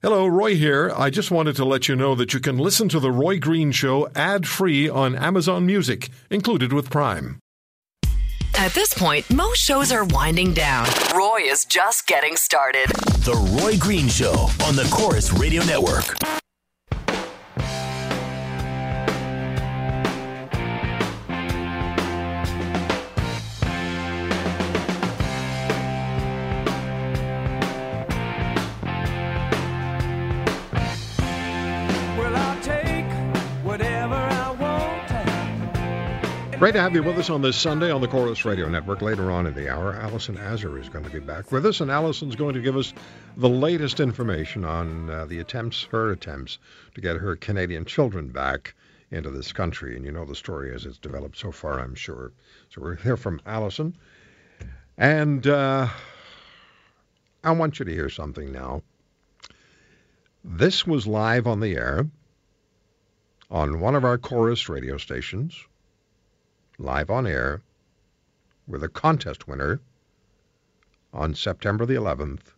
Hello, Roy here. I just wanted to let you know that you can listen to The Roy Green Show ad free on Amazon Music, included with Prime. At this point, most shows are winding down. Roy is just getting started. The Roy Green Show on the Corus Radio Network. Great to have you with us on this Sunday on the Corus Radio Network. Later on in the hour, Allison Azar is going to be back with us, and Allison's going to give us the latest information on uh, the attempts, her attempts, to get her Canadian children back into this country. And you know the story as it's developed so far, I'm sure. So we're here from Allison. And uh, I want you to hear something now. This was live on the air on one of our Corus radio stations live on air with a contest winner on September the 11th,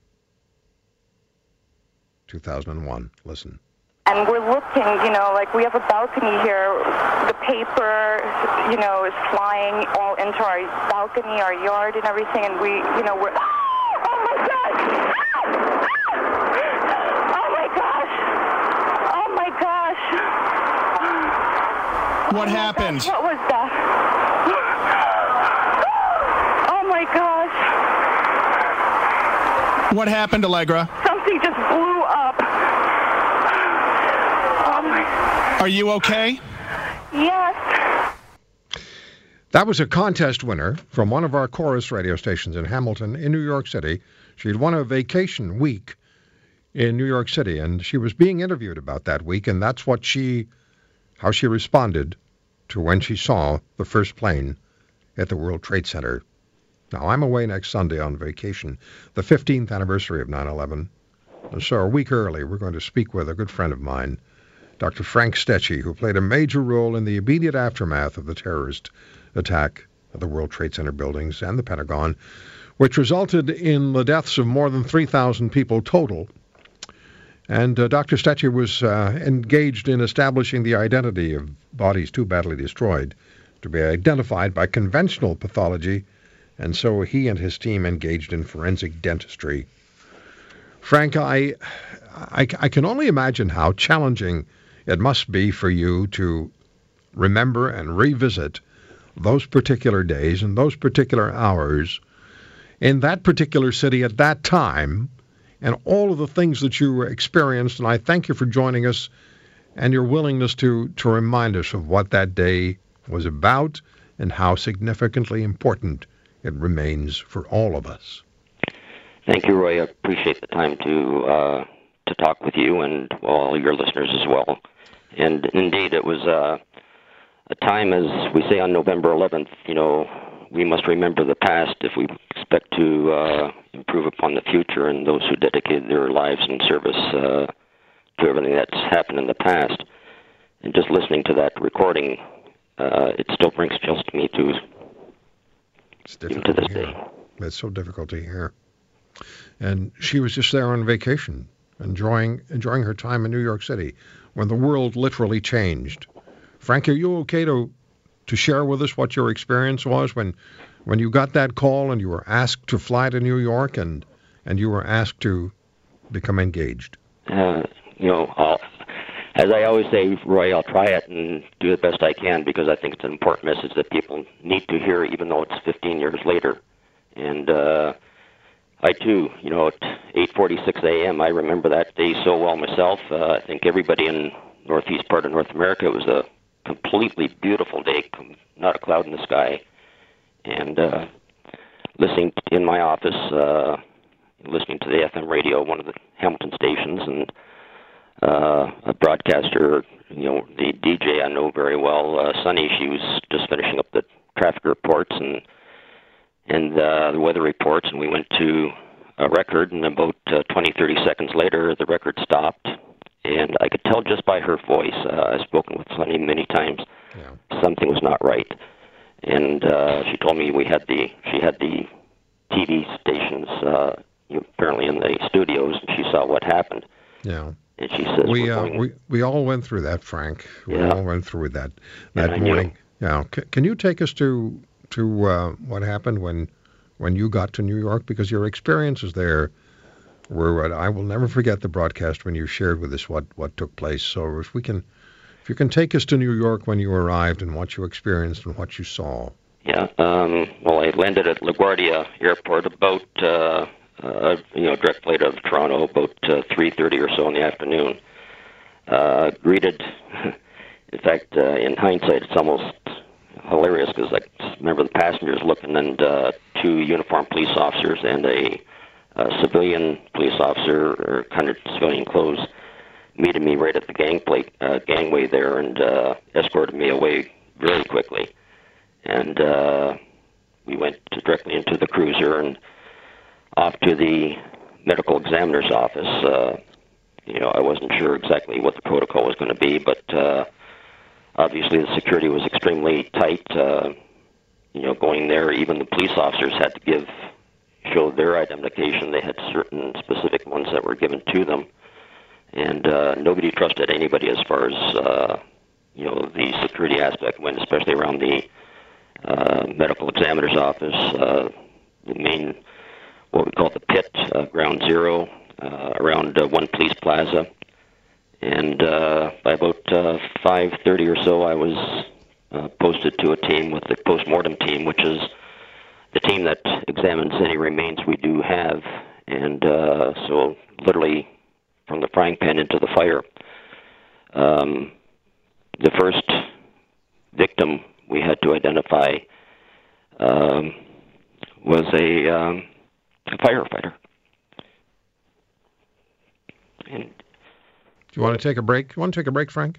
2001. Listen. And we're looking, you know, like we have a balcony here. The paper, you know, is flying all into our balcony, our yard, and everything. And we, you know, we're. Oh my gosh! Ah! Ah! Oh my gosh! Oh my gosh! What happened? What was that? Oh my gosh! What happened, Allegra? Something just blew up. Oh my. Are you okay? Yes. That was a contest winner from one of our Corus radio stations in Hamilton, in New York City. She'd won a vacation week in New York City, and she was being interviewed about that week, and that's what she, how she responded to when she saw the first plane at the World Trade Center. Now, I'm away next Sunday on vacation, the 15th anniversary of 9 11. And So, a week early, we're going to speak with a good friend of mine, Dr. Frank Stechey, who played a major role in the immediate aftermath of the terrorist attack at the World Trade Center buildings and the Pentagon, which resulted in the deaths of more than 3,000 people total. And uh, Dr. Stechey was uh, engaged in establishing the identity of bodies too badly destroyed to be identified by conventional pathology, and so he and his team engaged in forensic dentistry. Frank, I, I, I can only imagine how challenging it must be for you to remember and revisit those particular days and those particular hours in that particular city at that time and all of the things that you experienced. And I thank you for joining us and your willingness to, to remind us of what that day was about and how significantly important it remains for all of us. Thank you, Roy. I appreciate the time to uh, to talk with you and all your listeners as well. And indeed, it was uh, a time, as we say on November 11th. You know, we must remember the past if we expect to uh, improve upon the future. And those who dedicated their lives in service uh, to everything that's happened in the past. And just listening to that recording, uh, it still brings chills to me too. It's difficult to to hear. day. It's so difficult to hear. And she was just there on vacation, enjoying enjoying her time in New York City when the world literally changed. Frank, are you okay to to share with us what your experience was when when you got that call and you were asked to fly to New York and and you were asked to become engaged? uh, you know, I'll, as I always say, Roy, I'll try it and do the best I can because I think it's an important message that people need to hear, even though it's 15 years later. And uh, I too, you know, at 8:46 a.m., I remember that day so well myself. Uh, I think everybody in northeast part of North America it was a completely beautiful day, not a cloud in the sky, and uh, listening in my office. Uh, listening to the FM radio, one of the Hamilton stations, and uh, a broadcaster, you know, the DJ I know very well, uh, Sunny. She was just finishing up the traffic reports and and uh, the weather reports, and we went to a record, and about uh, 20, 30 seconds later, the record stopped, and I could tell just by her voice. Uh, I've spoken with Sunny many times. Yeah. Something was not right, and uh, she told me we had the she had the TV stations uh, apparently in the studios, and she saw what happened. Yeah. And she says, We "We're uh, we we all went through that, Frank. We Yeah. all went through that that knew. morning. Yeah. C- can you take us to to uh, what happened when when you got to New York? Because your experiences there were what I will never forget the broadcast when you shared with us what what took place. So if we can, if you can take us to New York when you arrived and what you experienced and what you saw. Yeah. Um, well, I landed at LaGuardia Airport about uh, you know direct flight out of Toronto about uh, 3:30 or so in the afternoon. Uh, greeted, in fact, uh, in hindsight, it's almost hilarious because I remember the passengers looking and uh, two uniformed police officers and a, a civilian police officer or kind of civilian clothes meeted me right at the gangplank uh, gangway there and uh, escorted me away very quickly and uh, we went directly into the cruiser and off to the medical examiner's office. Uh, you know, I wasn't sure exactly what the protocol was going to be, but uh, obviously the security was extremely tight. Uh, you know, going there, even the police officers had to give show their identification. They had certain specific ones that were given to them, and uh, nobody trusted anybody as far as uh, you know the security aspect went, especially around the uh, medical examiner's office, uh, the main, what we call the pit, uh, ground zero, uh, around uh, One Police Plaza. And uh, by about uh, 5.30 or so, I was uh, posted to a team with the postmortem team, which is the team that examines any remains we do have. And uh, so literally from the frying pan into the fire. Um, the first victim we had to identify um, was a, um, firefighter. And Do you want to take a break? You want to take a break, Frank?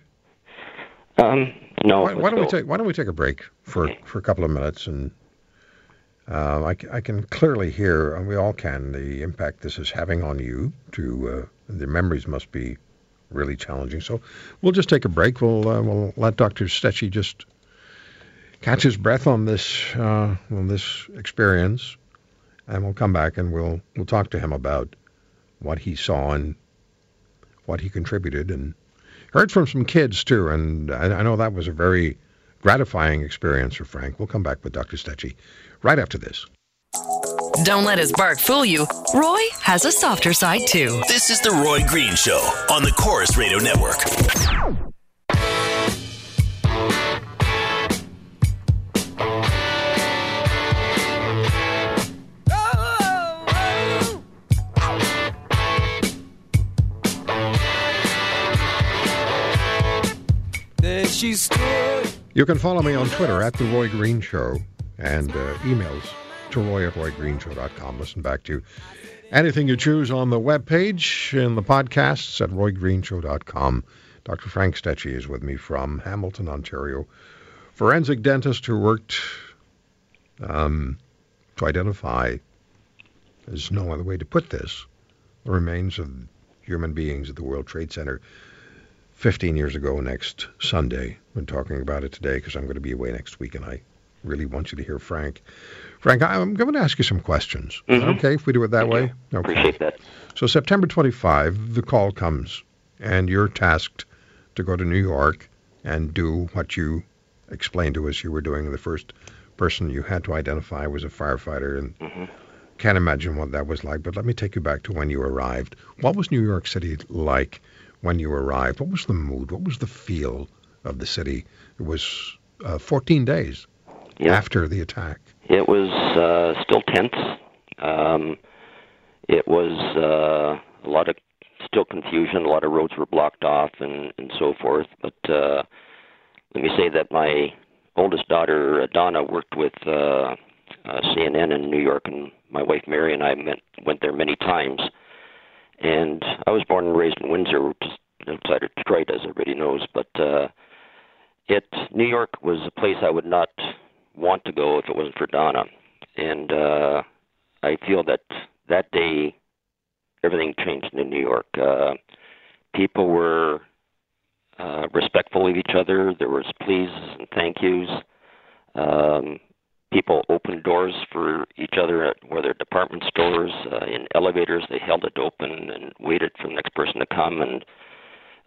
um, no, Why, why don't we take Why don't we take a break for Okay. for a couple of minutes and. Uh, I, I can clearly hear, and we all can, the impact this is having on you. To uh, the memories must be really challenging. So we'll just take a break. We'll uh, we'll let Dr. Stechey just catch his breath on this uh, on this experience, and we'll come back and we'll we'll talk to him about what he saw and what he contributed, and heard from some kids too. And I, I know that was a very gratifying experience for Frank. We'll come back with Dr. Stechey right after this. Don't let his bark fool you. Roy has a softer side too. This is The Roy Green Show on the Corus Radio Network. You can follow me on Twitter at The Roy Green Show and uh, emails to roy at roygreenshow.com. Listen back to anything you choose on the webpage and the podcasts at roygreenshow.com. Dr. Frank Stechey is with me from Hamilton, Ontario. Forensic dentist who worked um, to identify, there's no other way to put this, the remains of human beings at the World Trade Center 15 years ago next Sunday. Been talking about it today because I'm going to be away next week, and I really want you to hear Frank. Frank, I'm going to ask you some questions. Mhm. okay if we do it that Thank way? you. Okay. Appreciate that. So September 25, the call comes, and you're tasked to go to New York and do what you explained to us you were doing. The first person you had to identify was a firefighter, and Mhm. can't imagine what that was like. But let me take you back to when you arrived. What was New York City like when you arrived? What was the mood? What was the feel of the city? It was uh, 14 days Yeah. after the attack. It was uh, still tense. Um, it was uh, a lot of still confusion. A lot of roads were blocked off and, and so forth. But uh, let me say that my oldest daughter, Donna, worked with uh, uh, CNN in New York, and my wife Mary and I met, went there many times. And I was born and raised in Windsor, which is outside of Detroit, as everybody knows. But uh, it New York was a place I would not want to go if it wasn't for Donna. And uh, I feel that that day everything changed in New York. Uh, people were uh, respectful of each other. There was please and thank yous. Um, people opened doors for each other at whether department stores, uh, in elevators. They held it open and waited for the next person to come, and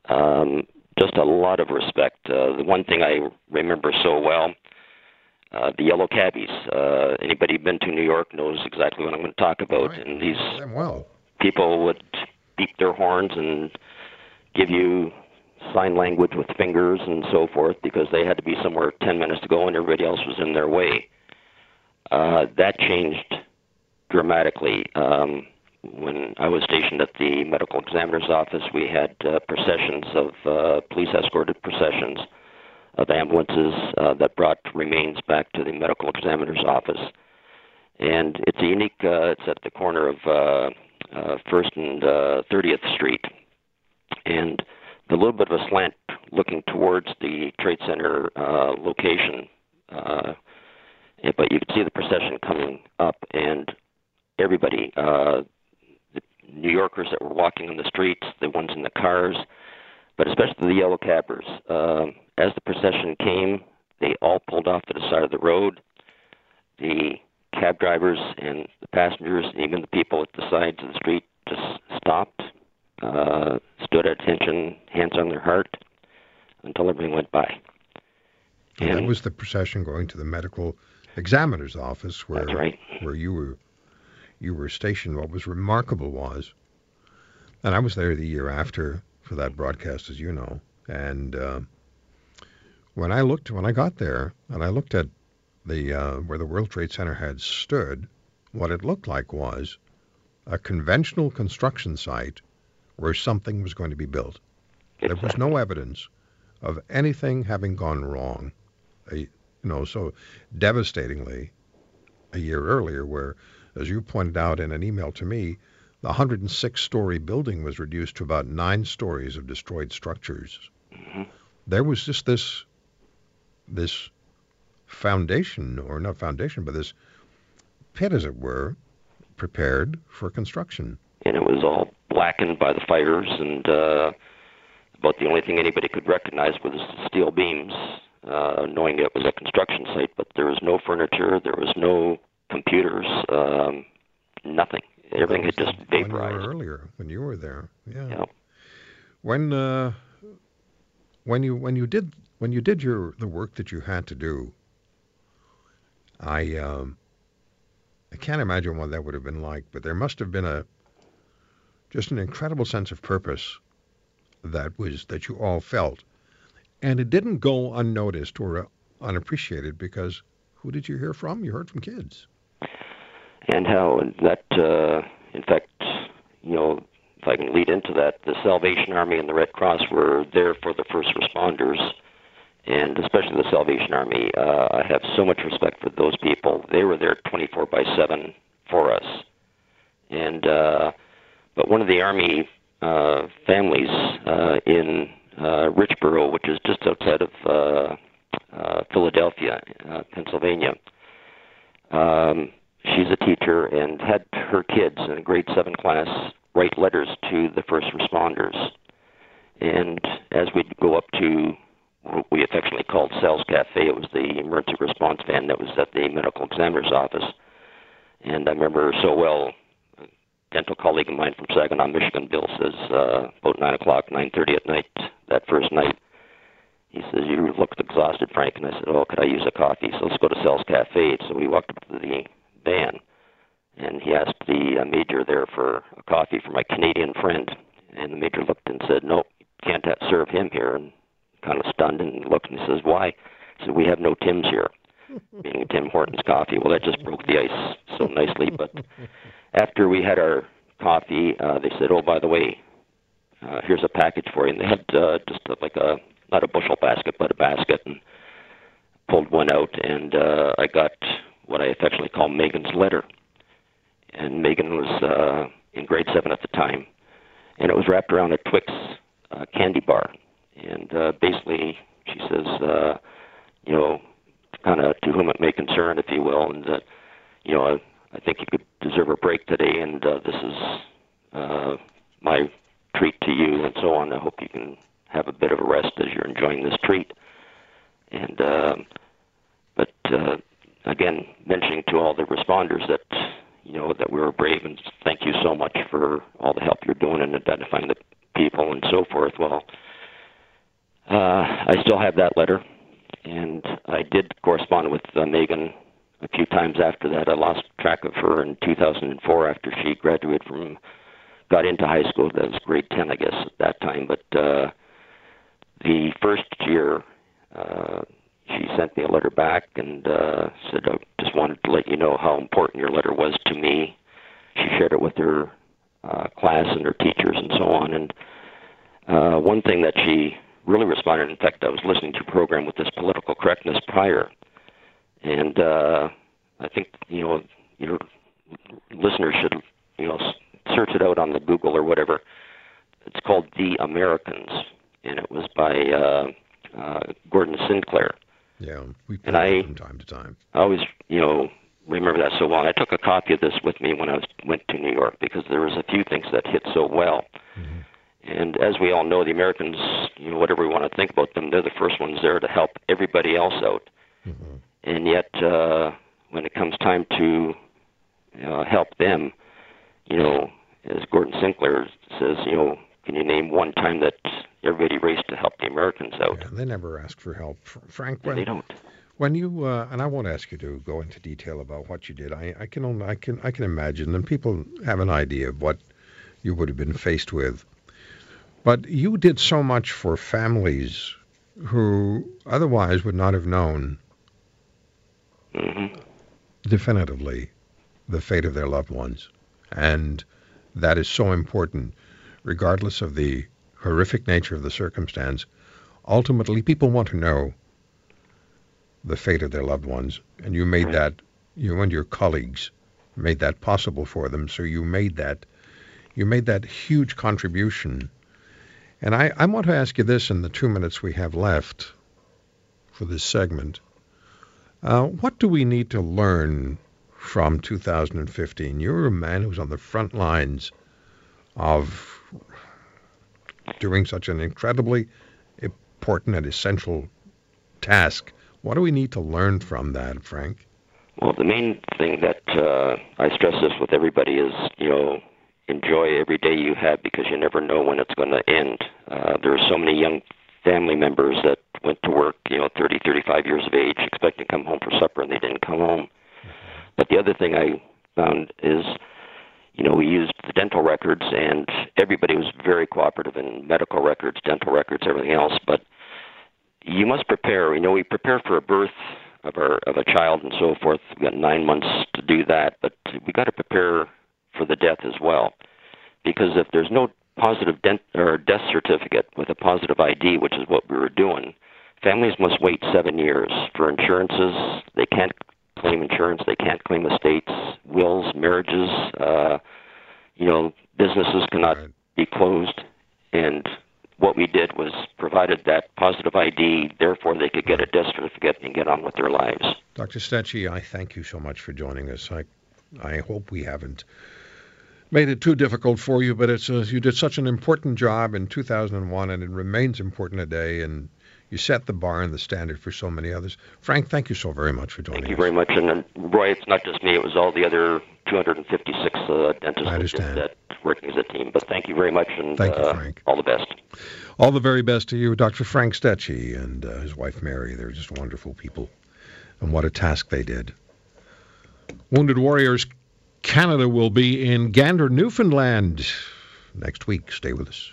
um, just a lot of respect. Uh, the one thing I remember so well. Uh, the yellow cabbies. Uh, anybody been to New York knows exactly what I'm going to talk about. Right. And these well. people would beep their horns and give you sign language with fingers and so forth because they had to be somewhere 10 minutes to go and everybody else was in their way. Uh, that changed dramatically. Um, when I was stationed at the medical examiner's office, we had uh, processions of uh, police escorted processions of ambulances uh, that brought remains back to the medical examiner's office. And it's a unique, uh, it's at the corner of uh, uh, First and uh, 30th Street, and a little bit of a slant looking towards the Trade Center uh, location. Uh, but you could see the procession coming up, and everybody, uh, the New Yorkers that were walking on the streets, the ones in the cars, but especially the yellow cabbers. Uh, as the procession came, they all pulled off to the side of the road. The cab drivers and the passengers, and even the people at the sides of the street, just stopped, uh, stood at attention, hands on their heart, until everything went by. And that And- was the procession going to the medical examiner's office where right. where you were you were stationed. What was remarkable was, and I was there the year after for that broadcast, as you know, and uh, when I looked when I got there and I looked at the uh, where the World Trade Center had stood, what it looked like was a conventional construction site where something was going to be built. There was no evidence of anything having gone wrong. A, you know, so devastatingly, a year earlier, where, as you pointed out in an email to me, the 106-story building was reduced to about nine stories of destroyed structures. There was just this, this foundation, or not foundation, but this pit, as it were, prepared for construction. and it was all blackened by the fires and uh about the only thing anybody could recognize was the steel beams uh knowing it was a construction site but there was no furniture there was no computers um nothing everything had just vaporized earlier, when you were there. Yeah. Yeah. When uh, when you when you did when you did your the work that you had to do, I um, I can't imagine what that would have been like, but there must have been a just an incredible sense of purpose that was that you all felt, and it didn't go unnoticed or uh, unappreciated because who did you hear from? You heard from kids. and how that uh in fact you know if I can lead into that the Salvation Army and the Red Cross were there for the first responders and especially the Salvation Army uh I have so much respect for those people they were there 24 by 7 for us and uh but one of the army uh families uh in uh Richboro which is just outside of uh uh Philadelphia uh, Pennsylvania um she's a teacher and had her kids in a grade seven class write letters to the first responders. And as we'd go up to what we affectionately called Sal's Cafe, it was the emergency response van that was at the medical examiner's office. And I remember so well, dental colleague of mine from Saginaw, Michigan, Bill says uh, about nine o'clock, nine thirty at night that first night. He says, "You looked exhausted, Frank." And I said, "Oh, could I use a coffee?" So let's go to Sal's Cafe. So we walked up to the van, and he asked the uh, major there for a coffee for my Canadian friend. And the major looked and said, "No, can't serve him here." And kind of stunned and looked and he says, "Why?" He said, "We have no Tim's here." Meaning Tim Hortons coffee. Well, that just broke the ice so nicely. But after we had our coffee, uh, they said, "Oh, by the way, uh, here's a package for you." And they had uh, just uh, like a not a bushel basket, but a basket, and pulled one out, and uh, I got what I affectionately call Megan's letter. And Megan was uh, in grade seven at the time, and it was wrapped around a Twix uh, candy bar. And uh, basically, she says, uh, you know, kind of to whom it may concern, if you will, and that, you know, I, I think you could deserve a break today, and uh, this is uh, my treat to you, and so on. I hope you can have a bit of a rest as you're enjoying this treat. And uh, but uh, again, mentioning to all the responders that you know that we were brave and thank you so much for all the help you're doing in identifying the people and so forth. Well, uh, I still have that letter, and I did correspond with uh, Megan a few times after that. I lost track of her in 2004 after she graduated from, got into high school. That was grade 10, I guess, at that time. But uh, the first year, uh, she sent me a letter back and uh, said, I just wanted to let you know how important your letter was to me. She shared it with her uh, class and her teachers and so on. And uh, one thing that she really responded, in fact, I was listening to a program with this political correctness prior, and uh, I think you know your listeners should you know search it out on the Google or whatever. It's called The Americans, and it was by uh, uh, Gordon Sinclair. Yeah, we And I- from time to time. I always, you know, remember that so well. I took a copy of this with me when I was went to New York because there was a few things that hit so well. And as we all know, the Americans, you know, whatever we want to think about them, they're the first ones there to help everybody else out. And yet, uh, when it comes time to uh, help them, you know, as Gordon Sinclair says, you know, can you name one time that everybody raced to help the Americans out? Yeah, they never ask for help. Fr- Frank, when, They don't. When you uh, and I won't ask you to go into detail about what you did. I, I can only, I can I can imagine, and people have an idea of what you would have been faced with. But you did so much for families who otherwise would not have known hmm definitively the fate of their loved ones, and that is so important, regardless of the horrific nature of the circumstance. Ultimately, people want to know the fate of their loved ones, and you made that. You and your colleagues made that possible for them. So you made that. You made that huge contribution. And I, I want to ask you this in the two minutes we have left for this segment. Uh, what do we need to learn from 2015? You're a man who's on the front lines of doing such an incredibly important and essential task. What do we need to learn from that, Frank? Well, the main thing that uh, I stress this with everybody is, you know, enjoy every day you have because you never know when it's going to end. Uh, there are so many young family members that went to work, you know, 30, 35 years of age, expecting to come home for supper, and they didn't come home. But the other thing I found is, you know, we used the dental records, and everybody was very cooperative in medical records, dental records, everything else. But you must prepare. You know, we prepare for a birth of our of a child and so forth. We got nine months to do that, but we got to prepare for the death as well, because if there's no positive dent or death certificate with a positive ID, which is what we were doing, families must wait seven years for insurances. They can't claim insurance. They can't claim estates, wills, marriages. Uh, you know, businesses cannot Right. be closed, and what we did was provided that positive ID. Therefore, they could get a death certificate and get on with their lives. Dr. Stechey, I thank you so much for joining us. I, I hope we haven't made it too difficult for you, but it's a, you did such an important job in 2001, and it remains important today. And you set the bar and the standard for so many others. Frank, thank you so very much for joining us. Thank you us. very much. And then, Roy, it's not just me; it was all the other 256 uh, dentists I understand. that working as a team. But thank you very much, and Thank you, uh, Frank. all the best. All the very best to you, Dr. Frank Stechey and uh, his wife Mary. They're just wonderful people. And what a task they did. Wounded Warriors Canada will be in Gander, Newfoundland next week. Stay with us.